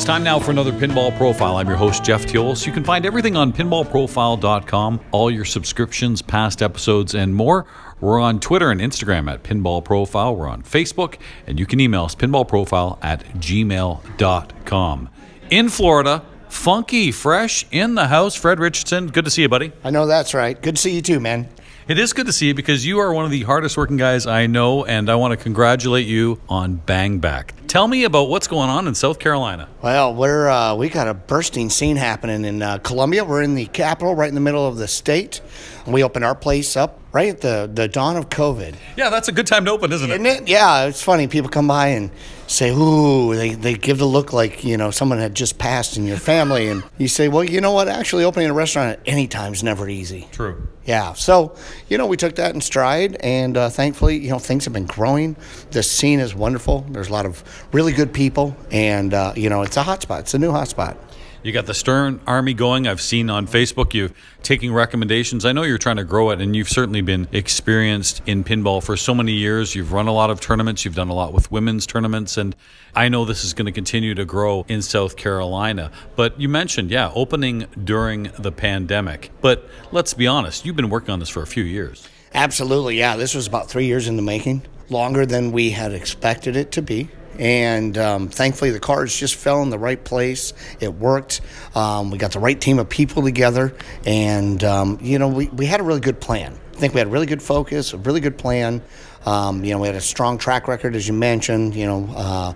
It's time now for another Pinball Profile. I'm your host, Jeff Teolis. You can find everything on pinballprofile.com, all your subscriptions, past episodes, and more. We're on Twitter and Instagram at Pinball Profile. We're on Facebook, and you can email us pinballprofile at gmail.com. In Florida, funky, fresh, in the house, Fred Richardson. Good to see you, buddy. I know that's right. Good to see you too, man. It is good to see you because you are one of the hardest working guys I know, and I want to congratulate you on Bang Back. Tell me about what's going on in South Carolina. Well, we're uh, we got a bursting scene happening in uh, Columbia. We're in the capital, right in the middle of the state. We opened our place up right at the, the dawn of COVID. Yeah, that's a good time to open, isn't it? Isn't it? Yeah, it's funny. People come by and say, "Ooh," they, they give the look like you know someone had just passed in your family, and you say, "Well, you know what? Actually, opening a restaurant at any time is never easy." True. Yeah, so you know we took that in stride, and uh, thankfully, you know things have been growing. The scene is wonderful. There's a lot of really good people, and uh, you know it's a hot spot. It's a new hot spot. You got the Stern Army going. I've seen on Facebook you taking recommendations. I know you're trying to grow it, and you've certainly been experienced in pinball for so many years. You've run a lot of tournaments. You've done a lot with women's tournaments, and I know this is going to continue to grow in South Carolina. But you mentioned, yeah, opening during the pandemic. But let's be honest, you've been working on this for a few years. Absolutely, yeah. This was about three years in the making, longer than we had expected it to be. And um, thankfully, the cards just fell in the right place. It worked. Um, we got the right team of people together. And, um, you know, we, we had a really good plan. I think we had a really good focus, a really good plan. Um, you know, we had a strong track record, as you mentioned, you know, uh,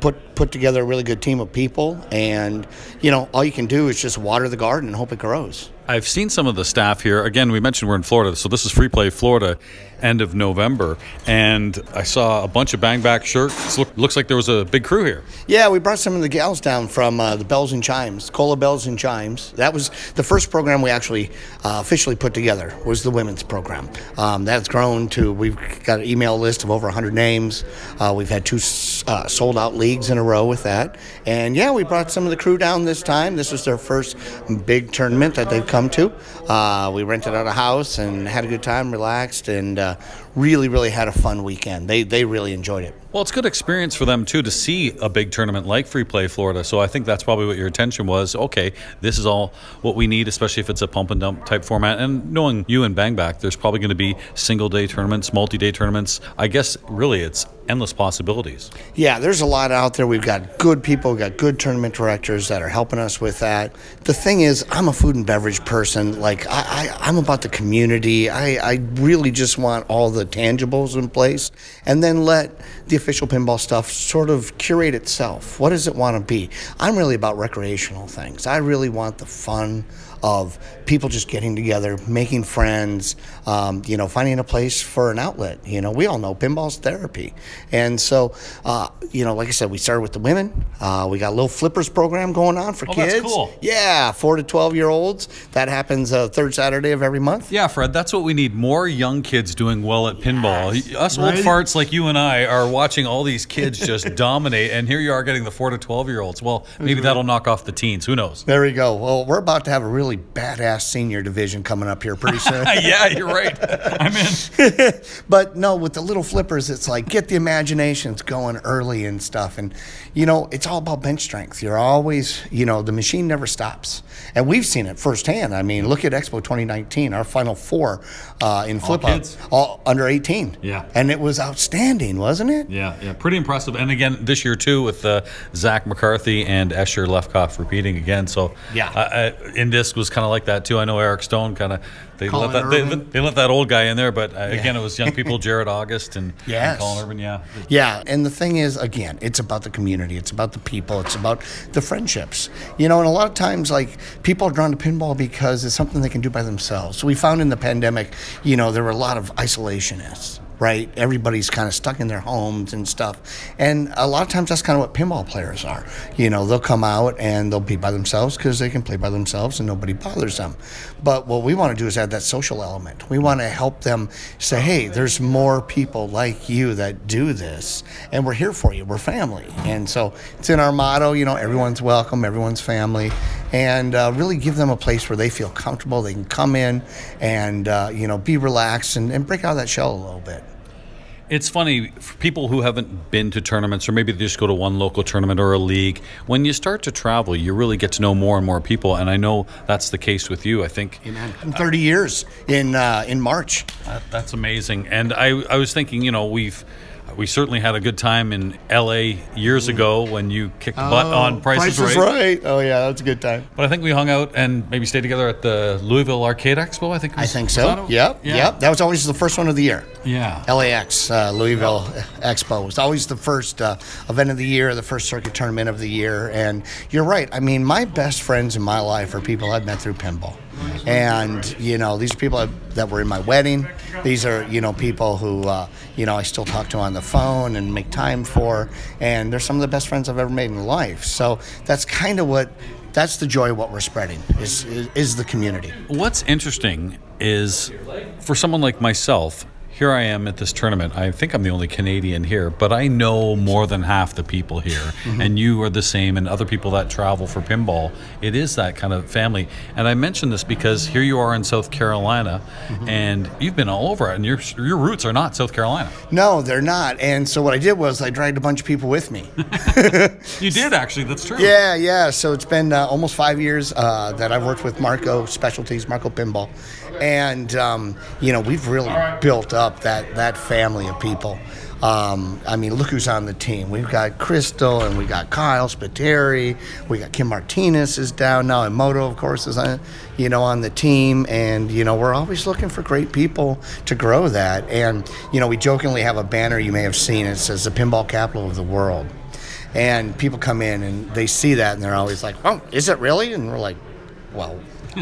put put together a really good team of people and you know all you can do is just water the garden and hope it grows I've seen some of the staff here. Again, we mentioned we're in Florida, so this is Free Play Florida, end of November, and I saw a bunch of Bang Back shirts. Look, looks like there was a big crew here. Yeah, we brought some of the gals down from uh, the Bells and Chimes, Cola Bells and Chimes. That was the first program we actually uh, officially put together. Was the women's program. Um, that's grown to we've got an email list of over 100 names. Uh, we've had two uh, sold out leagues in a row with that, and yeah, we brought some of the crew down this time. This was their first big tournament that they've come to. Uh, we rented out a house and had a good time, relaxed, and uh, really, really had a fun weekend. They they really enjoyed it. Well, it's good experience for them too to see a big tournament like Free Play Florida. So I think that's probably what your intention was. Okay, this is all what we need, especially if it's a pump and dump type format. And knowing you and Bangback, there's probably going to be single day tournaments, multi day tournaments. I guess really it's endless possibilities. Yeah, there's a lot out there. We've got good people, we've got good tournament directors that are helping us with that. The thing is, I'm a food and beverage person. Like I, I, am about the community. I, I really just want all the tangibles in place, and then let the official pinball stuff sort of curate itself. What does it want to be? I'm really about recreational things. I really want the fun of people just getting together, making friends, um, you know, finding a place for an outlet. You know, we all know pinball's therapy. And so, uh, you know, like I said, we started with the women. Uh, we got a little flippers program going on for Oh, kids. that's cool. Yeah, four to 12 year olds. That happens uh, third Saturday of every month. Yeah, Fred, that's what we need. More young kids doing well at pinball. Us old farts like you and I are watching all these kids just dominate, and here you are getting the 4 to 12 year olds. Well, maybe that'll knock off the teens. Who knows? There we go. Well, we're about to have a really badass senior division coming up here pretty soon. yeah, you're right. I'm in. but no, with the little flippers, it's like get the imaginations going early and stuff. And, you know, it's all about bench strength. You're always, you know, the machine never stops. And we've seen it firsthand. I mean, look at Expo 2019, our final four uh, in flip kids? all under 18. Yeah. And it was outstanding, wasn't it? Yeah, yeah, pretty impressive. And again, this year too, with uh, Zach McCarthy and Escher Lefkoff repeating again. So Yeah. uh, uh, in this was kind of like that too. I know Eric Stone kind of they Colin let that they, they let that old guy in there, but uh, again, it was young people, Jared August and, and Colin Irvin. Yeah, Yeah, and the thing is, again, it's about the community, it's about the people, it's about the friendships. You know, and a lot of times, like, people are drawn to pinball because it's something they can do by themselves. So we found in the pandemic, you know, there were a lot of isolationists. Right, everybody's kind of stuck in their homes and stuff, and a lot of times that's kind of what pinball players are. You know, they'll come out and they'll be by themselves because they can play by themselves and nobody bothers them. But what we want to do is add that social element. We want to help them say, "Hey, there's more people like you that do this, and we're here for you. We're family." And so it's in our motto. You know, everyone's welcome, everyone's family, and uh, really give them a place where they feel comfortable. They can come in and uh, you know be relaxed and, and break out of that shell a little bit. It's funny for people who haven't been to tournaments, or maybe they just go to one local tournament or a league. When you start to travel, you really get to know more and more people, and I know that's the case with you. I think Amen. 30 years in uh, in March. that, that's amazing. And I, I was thinking, you know, we've we certainly had a good time in L.A. years ago when you kicked butt on Price, Price is right. right. Oh yeah, that's a good time. But I think we hung out and maybe stayed together at the Louisville Arcade Expo. I think. I think so. that? Yep, Yeah. yep. That was always the first one of the year. Yeah. LAX, uh, Louisville Expo was always the first uh, event of the year, the first circuit tournament of the year. And you're right. I mean, my best friends in my life are people I've met through pinball. And, you know, these people that were in my wedding. These are, you know, people who, uh, you know, I still talk to on the phone and make time for. And they're some of the best friends I've ever made in life. So that's kind of what. That's the joy of what we're spreading is, is, is the community. What's interesting is for someone like myself, here I am at this tournament. I think I'm the only Canadian here, but I know more than half the people here. Mm-hmm. And you are the same, and other people that travel for pinball. It is that kind of family. And I mention this because here you are in South Carolina, Mm-hmm. and you've been all over it, and your, your roots are not South Carolina. No, they're not. And so what I did was I dragged a bunch of people with me. You did, actually. That's true. Yeah, yeah. So it's been uh, almost five years uh, that I've worked with Marco Specialties, Marco Pinball, and um, you know we've really built up that that family of people. Um, I mean, look who's on the team. We've got Crystal and we got Kyle Spiteri. We got Kim Martinez is down now, and Moto, of course, is on, you know on the team. And you know we're always looking for great people to grow that. And you know we jokingly have a banner you may have seen. It says the Pinball Capital of the World and people come in and they see that and they're always like, "Oh, is it really?" And we're like, "Well,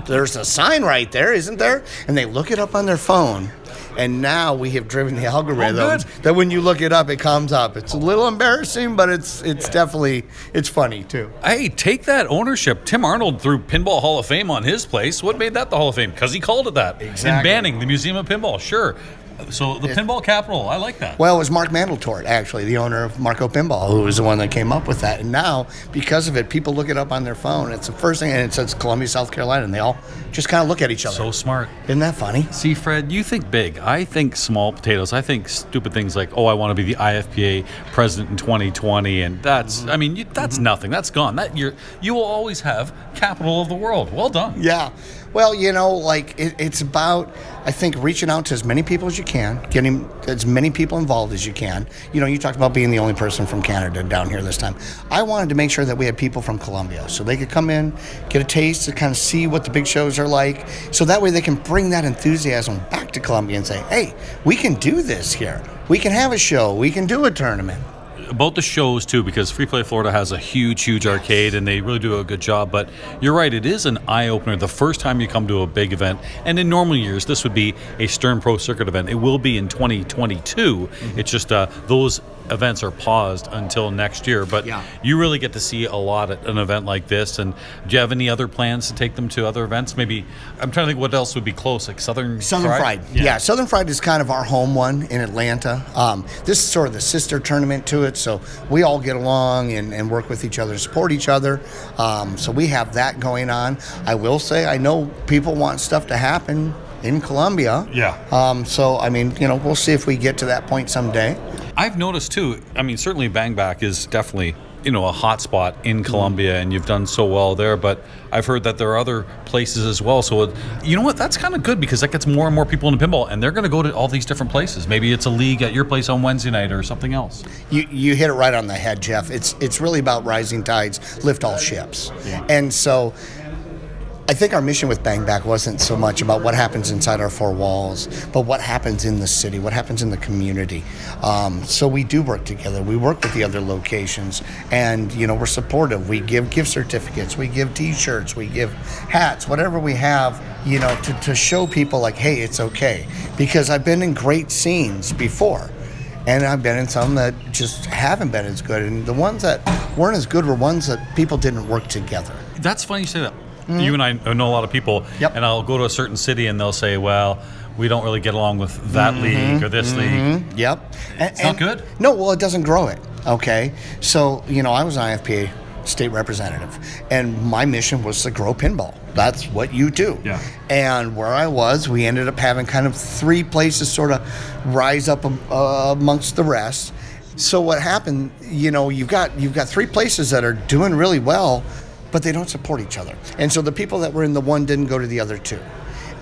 there's a sign right there, isn't there?" And they look it up on their phone. And now we have driven the algorithms oh, good. that when you look it up, it comes up. It's a little embarrassing, but it's it's definitely it's funny too. Hey, take that ownership. Tim Arnold threw Pinball Hall of Fame on his place. What made that the Hall of Fame? Because he called it that. Exactly. In Banning, the Museum of Pinball. Sure. So the Pinball Capital, I like that. Well, it was Mark Mandeltort, actually, the owner of Marco Pinball, who was the one that came up with that. And now, because of it, people look it up on their phone. It's the first thing, and it says Columbia, South Carolina, and they all just kind of look at each other. So smart. Isn't that funny? See, Fred, you think big. I think small potatoes. I think stupid things like, oh, I want to be the IFPA president in 2020, and that's, mm-hmm. I mean, you, that's mm-hmm. nothing. That's gone. That you're, you will always have capital of the world. Well done. Yeah. Well, you know, like it, it's about, I think, reaching out to as many people as you can, getting as many people involved as you can. You know, you talked about being the only person from Canada down here this time. I wanted to make sure that we had people from Columbia so they could come in, get a taste to kind of see what the big shows are like. So that way they can bring that enthusiasm back to Columbia and say, hey, we can do this here. We can have a show. We can do a tournament. About the shows too, because Free Play Florida has a huge, huge arcade, and they really do a good job. But you're right; it is an eye opener the first time you come to a big event. And in normal years, this would be a Stern Pro Circuit event. It will be in 2022. It's just uh, those events are paused until next year. But Yeah. you really get to see a lot at an event like this. And do you have any other plans to take them to other events? Maybe I'm trying to think what else would be close, like Southern Southern Fried. Yeah. Southern Fried is kind of our home one in Atlanta. Um, this is sort of the sister tournament to it, so we all get along and, and work with each other, support each other. Um, so we have that going on. I will say, I know people want stuff to happen in Columbia. Yeah. Um, so, I mean, you know, we'll see if we get to that point someday. I've noticed too. I mean, certainly Bang Back is definitely you know a hot spot in Columbia, and you've done so well there. But I've heard that there are other places as well. So it, you know what? That's kind of good because that gets more and more people into pinball, and they're going to go to all these different places. Maybe it's a league at your place on Wednesday night or something else. You, you hit it right on the head, Jeff. It's it's really about rising tides lift all ships, and so I think our mission with Bang Back wasn't so much about what happens inside our four walls, but what happens in the city, what happens in the community. Um, so we do work together. We work with the other locations, and you know we're supportive. We give gift certificates, we give T-shirts, we give hats, whatever we have, you know, to, to show people like, hey, it's okay. Because I've been in great scenes before. And I've been in some that just haven't been as good. And the ones that weren't as good were ones that people didn't work together. That's funny you say that. You and I know a lot of people, Mm-hmm. Yep. and I'll go to a certain city and they'll say, "Well, we don't really get along with that Mm-hmm. league or this league." Yep. And, It's not good? No, well, it doesn't grow it. Okay. So, you know, I was an IFPA state representative, and my mission was to grow pinball. That's what you do. Yeah. And where I was, we ended up having kind of three places sort of rise up uh, amongst the rest. So what happened? You know, you've got you've got three places that are doing really well, but they don't support each other. And so the people that were in the one didn't go to the other two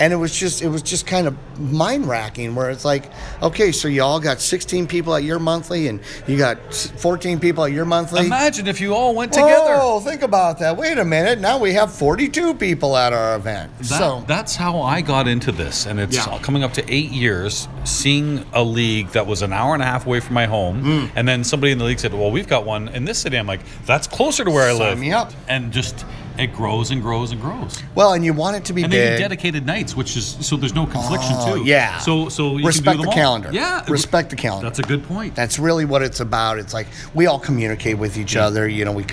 and it was just it was just kind of mind racking where it's like okay so you all got 16 people at your monthly and you got 14 people at your monthly Imagine if you all went together. oh think about that wait a minute now we have 42 people at our event That- so that's how I got into this, and it's Yeah. coming up to eight years. Seeing a league that was an hour and a half away from my home, Mm. and then somebody in the league said, "Well, we've got one in this city." I'm like, "That's closer to where I live." me up. And just it grows and grows and grows. well and you want it to be And do dedicated nights, which is so there's no confliction Oh, too. yeah. So so you Respect can do them the all. calendar. Yeah. Respect the calendar. That's a good point. That's really what it's about. It's like we all communicate with each other. You know, we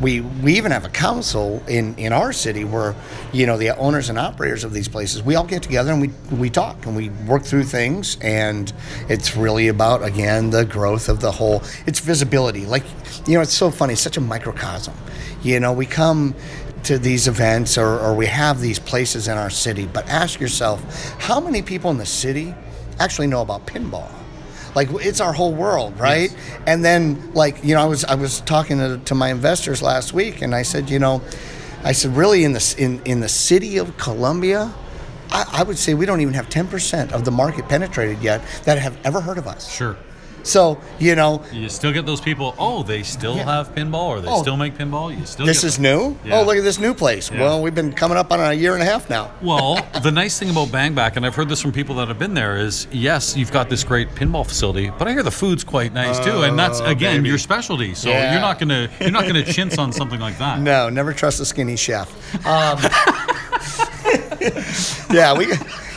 we we even have a council in in our city where you know the owners and operators of these places. We all get together and we we talk and we work through things. And it's really about again the growth of the whole. It's visibility. Like you know, it's so funny. It's such a microcosm. You know, we come to these events or, or we have these places in our city, but ask yourself, how many people in the city actually know about pinball? like it's our whole world right and then like you know i was i was talking to, to my investors last week and i said you know i said really in the in, in the city of columbia I, I would say we don't even have 10% of the market penetrated yet that have ever heard of us sure. So you know You still get those people. Oh, they still Yeah. have pinball, or they Oh. still make pinball. You still. this is new Yeah. oh look at this new place Yeah. well we've been coming up on a year and a half now Well, the nice thing about Bang Back, and I've heard this from people that have been there, is yes, you've got this great pinball facility, but I hear the food's quite nice too, and that's again baby. your specialty. So you're not gonna you're not gonna chintz on something like that. no never trust a skinny chef um, yeah we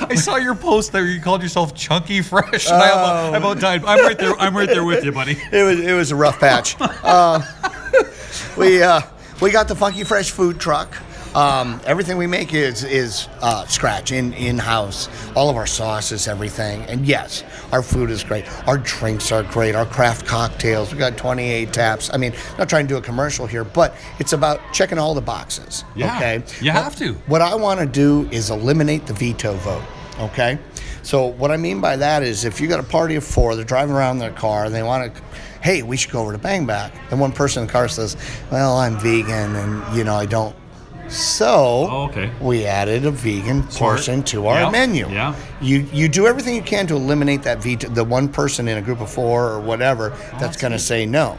I saw your post there. You called yourself Chunky Fresh, and I about, I about died. I'm right there. I'm right there with you, buddy. it was it was a rough patch. uh, we uh, we got the funky fresh food truck. Um, everything we make is is uh, scratch in in house. All of our sauces, everything, and yes, our food is great. Our drinks are great. Our craft cocktails. We got 28 taps. I mean, not trying to do a commercial here, but it's about checking all the boxes. Yeah, okay, you have to. What I want to do is eliminate the veto vote. Okay. So what I mean by that is if you got a party of four, they're driving around in their car, and they want to, hey, we should go over to Bang Back. And one person in the car says, well, I'm vegan, and you know I don't. So Oh, okay. we added a vegan portion to our menu. Yeah. You you do everything you can to eliminate that veto, the one person in a group of four or whatever that's going to say no.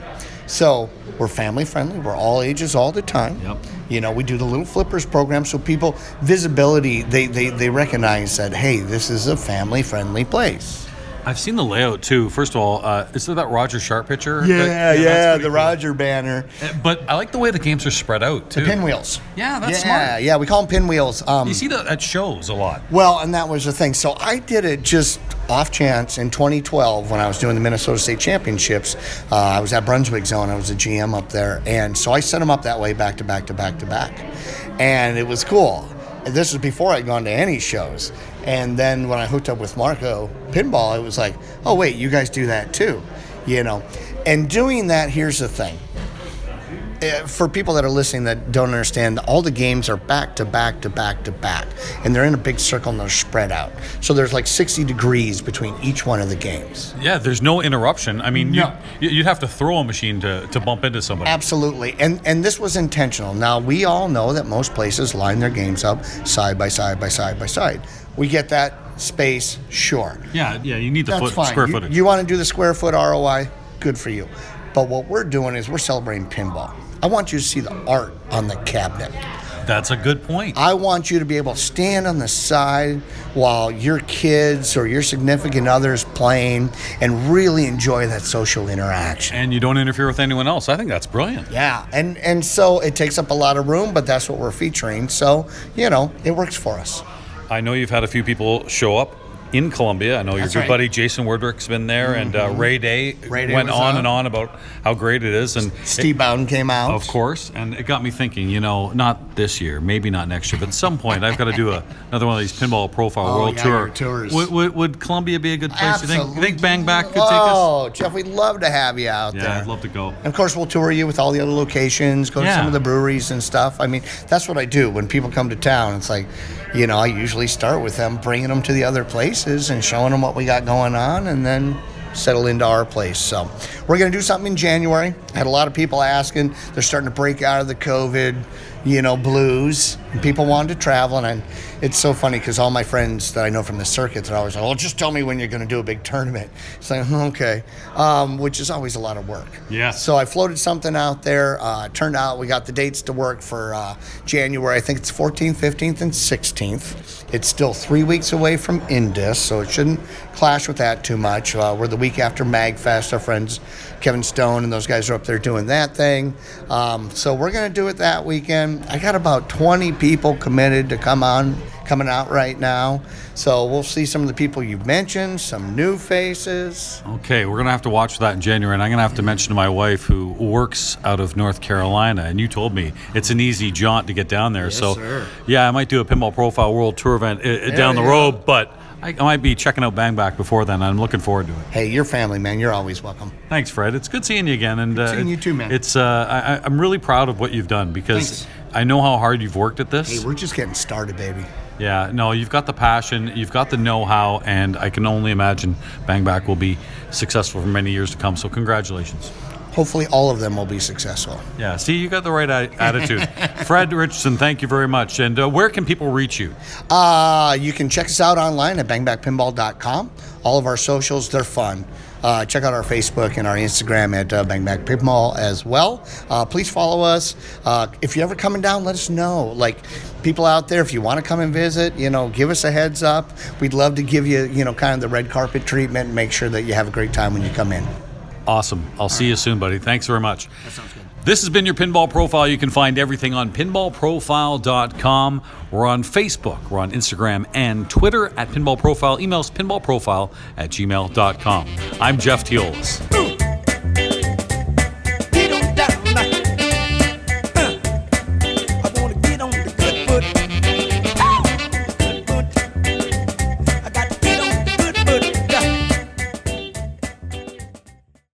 So we're family friendly. We're all ages all the time. Yep. You know, we do the little flippers program so people visibility they they, they recognize that hey, this is a family friendly place. I've seen the layout too. First of all, uh, is there that Roger Sharp picture? Yeah, That- yeah, pretty the cool. Roger banner, Uh, But I like the way the games are spread out too. pinwheels. Yeah, that's yeah, smart. yeah. We call them pinwheels. Um, You see that at shows a lot. Well, and that was the thing. So I did it just off chance in 2012 when I was doing the Minnesota State Championships. Uh, I was at Brunswick Zone. I was a GM up there, and so I set them up that way, back to back to back to back, and it was cool. This was before I'd gone to any shows. And then when I hooked up with Marco Pinball, it was like, oh wait, you guys do that too, you know. And doing that, here's the thing Eh, for people that are listening that don't understand, all the games are back to back to back to back, and they're in a big circle and they're spread out. So there's like 60 degrees between each one of the games. Yeah, there's no interruption. I mean, No. you, you'd have to throw a machine to, to bump into somebody. Absolutely, and and this was intentional. Now we all know that most places line their games up side by side by side by side. We get that space, sure. Yeah, yeah, you need the That's foot, fine. square you. You want to do the square foot ROI? Good for you. But what we're doing is we're celebrating pinball. I want you to see the art on the cabinet. That's a good point. I want you to be able to stand on the side while your kids or your significant others playing and really enjoy that social interaction. and you don't interfere with anyone else. I think that's brilliant. Yeah, and and so it takes up a lot of room, but that's what we're featuring. So you know, it works for us. I know you've had a few people show up in Columbia. I know your good right. buddy Jason Wardrick's been there, and uh, Ray Day Ray Day went on and on about how great it is. And Steve Bowden came out. Of course, and it got me thinking. You know, not this year, maybe not next year, but at some point, I've got to do a, another one of these pinball profile Oh, world yeah, tour tours. Would, would, would Columbia be a good place? You think? You Absolutely. think Bang Back could take us? Oh, Jeff, we'd love to have you out Yeah, there. Yeah, I'd love to go. And of course, we'll tour you with all the other locations, go to some of the breweries and stuff. I mean, that's what I do when people come to town. It's like, you know, I usually start with them, bringing them to the other places and showing them what we got going on, and then settle into our place. So we're going to do something in January. I had a lot of people asking. They're starting to break out of the COVID, you know, blues. And people wanted to travel, and I, it's so funny because all my friends that I know from the circuit, they're always like, "Oh, just tell me when you're going to do a big tournament." It's like, okay, um, which is always a lot of work. Yeah. So I floated something out there. Uh, turned out we got the dates to work for uh, January. I think it's 14th, 15th, and 16th. It's still three weeks away from Indus, so it shouldn't clash with that too much. Uh, we're the week after MagFest. Our friends Kevin Stone and those guys are up there doing that thing. Um, so we're going to do it that weekend. I got about 20 people committed to come on, coming out right now. So we'll see some of the people you've mentioned, some new faces. Okay, we're gonna have to watch for that in January, and I'm gonna have to mention to my wife who works out of North Carolina, and you told me it's an easy jaunt to get down there. so, sir. yeah, I might do a pinball profile world tour event uh, down the you road, but I, might be checking out Bang Back before then. I'm looking forward to it. Hey, your family, man. You're always welcome. Thanks, Fred. It's good seeing you again, and uh, Seeing you too, man. It's uh, I, I'm really proud of what you've done because Thanks. I know how hard you've worked at this. Hey, we're just getting started, baby. Yeah, no, you've got the passion, you've got the know-how, and I can only imagine Bang Back will be successful for many years to come. So congratulations. Hopefully, all of them will be successful. Yeah, see, you got the right attitude. Fred Richardson, thank you very much. And uh, where can people reach you? Uh, you can check us out online at bangbackpinball.com. All of our socials, they're fun. Uh, check out our Facebook and our Instagram at uh, Bang Back Pinball as well. Uh, please follow us. Uh, if you're ever coming down, let us know. Like people out there, if you want to come and visit, you know, give us a heads up. We'd love to give you, you know, kind of the red carpet treatment and make sure that you have a great time when you come in. Awesome. I'll see you soon, buddy. Thanks very much. That sounds good. This has been your Pinball Profile. You can find everything on pinballprofile.com. We're on Facebook, we're on Instagram and Twitter at Pinball Profile. Emails pinballprofile at gmail.com. I'm Jeff Teolis.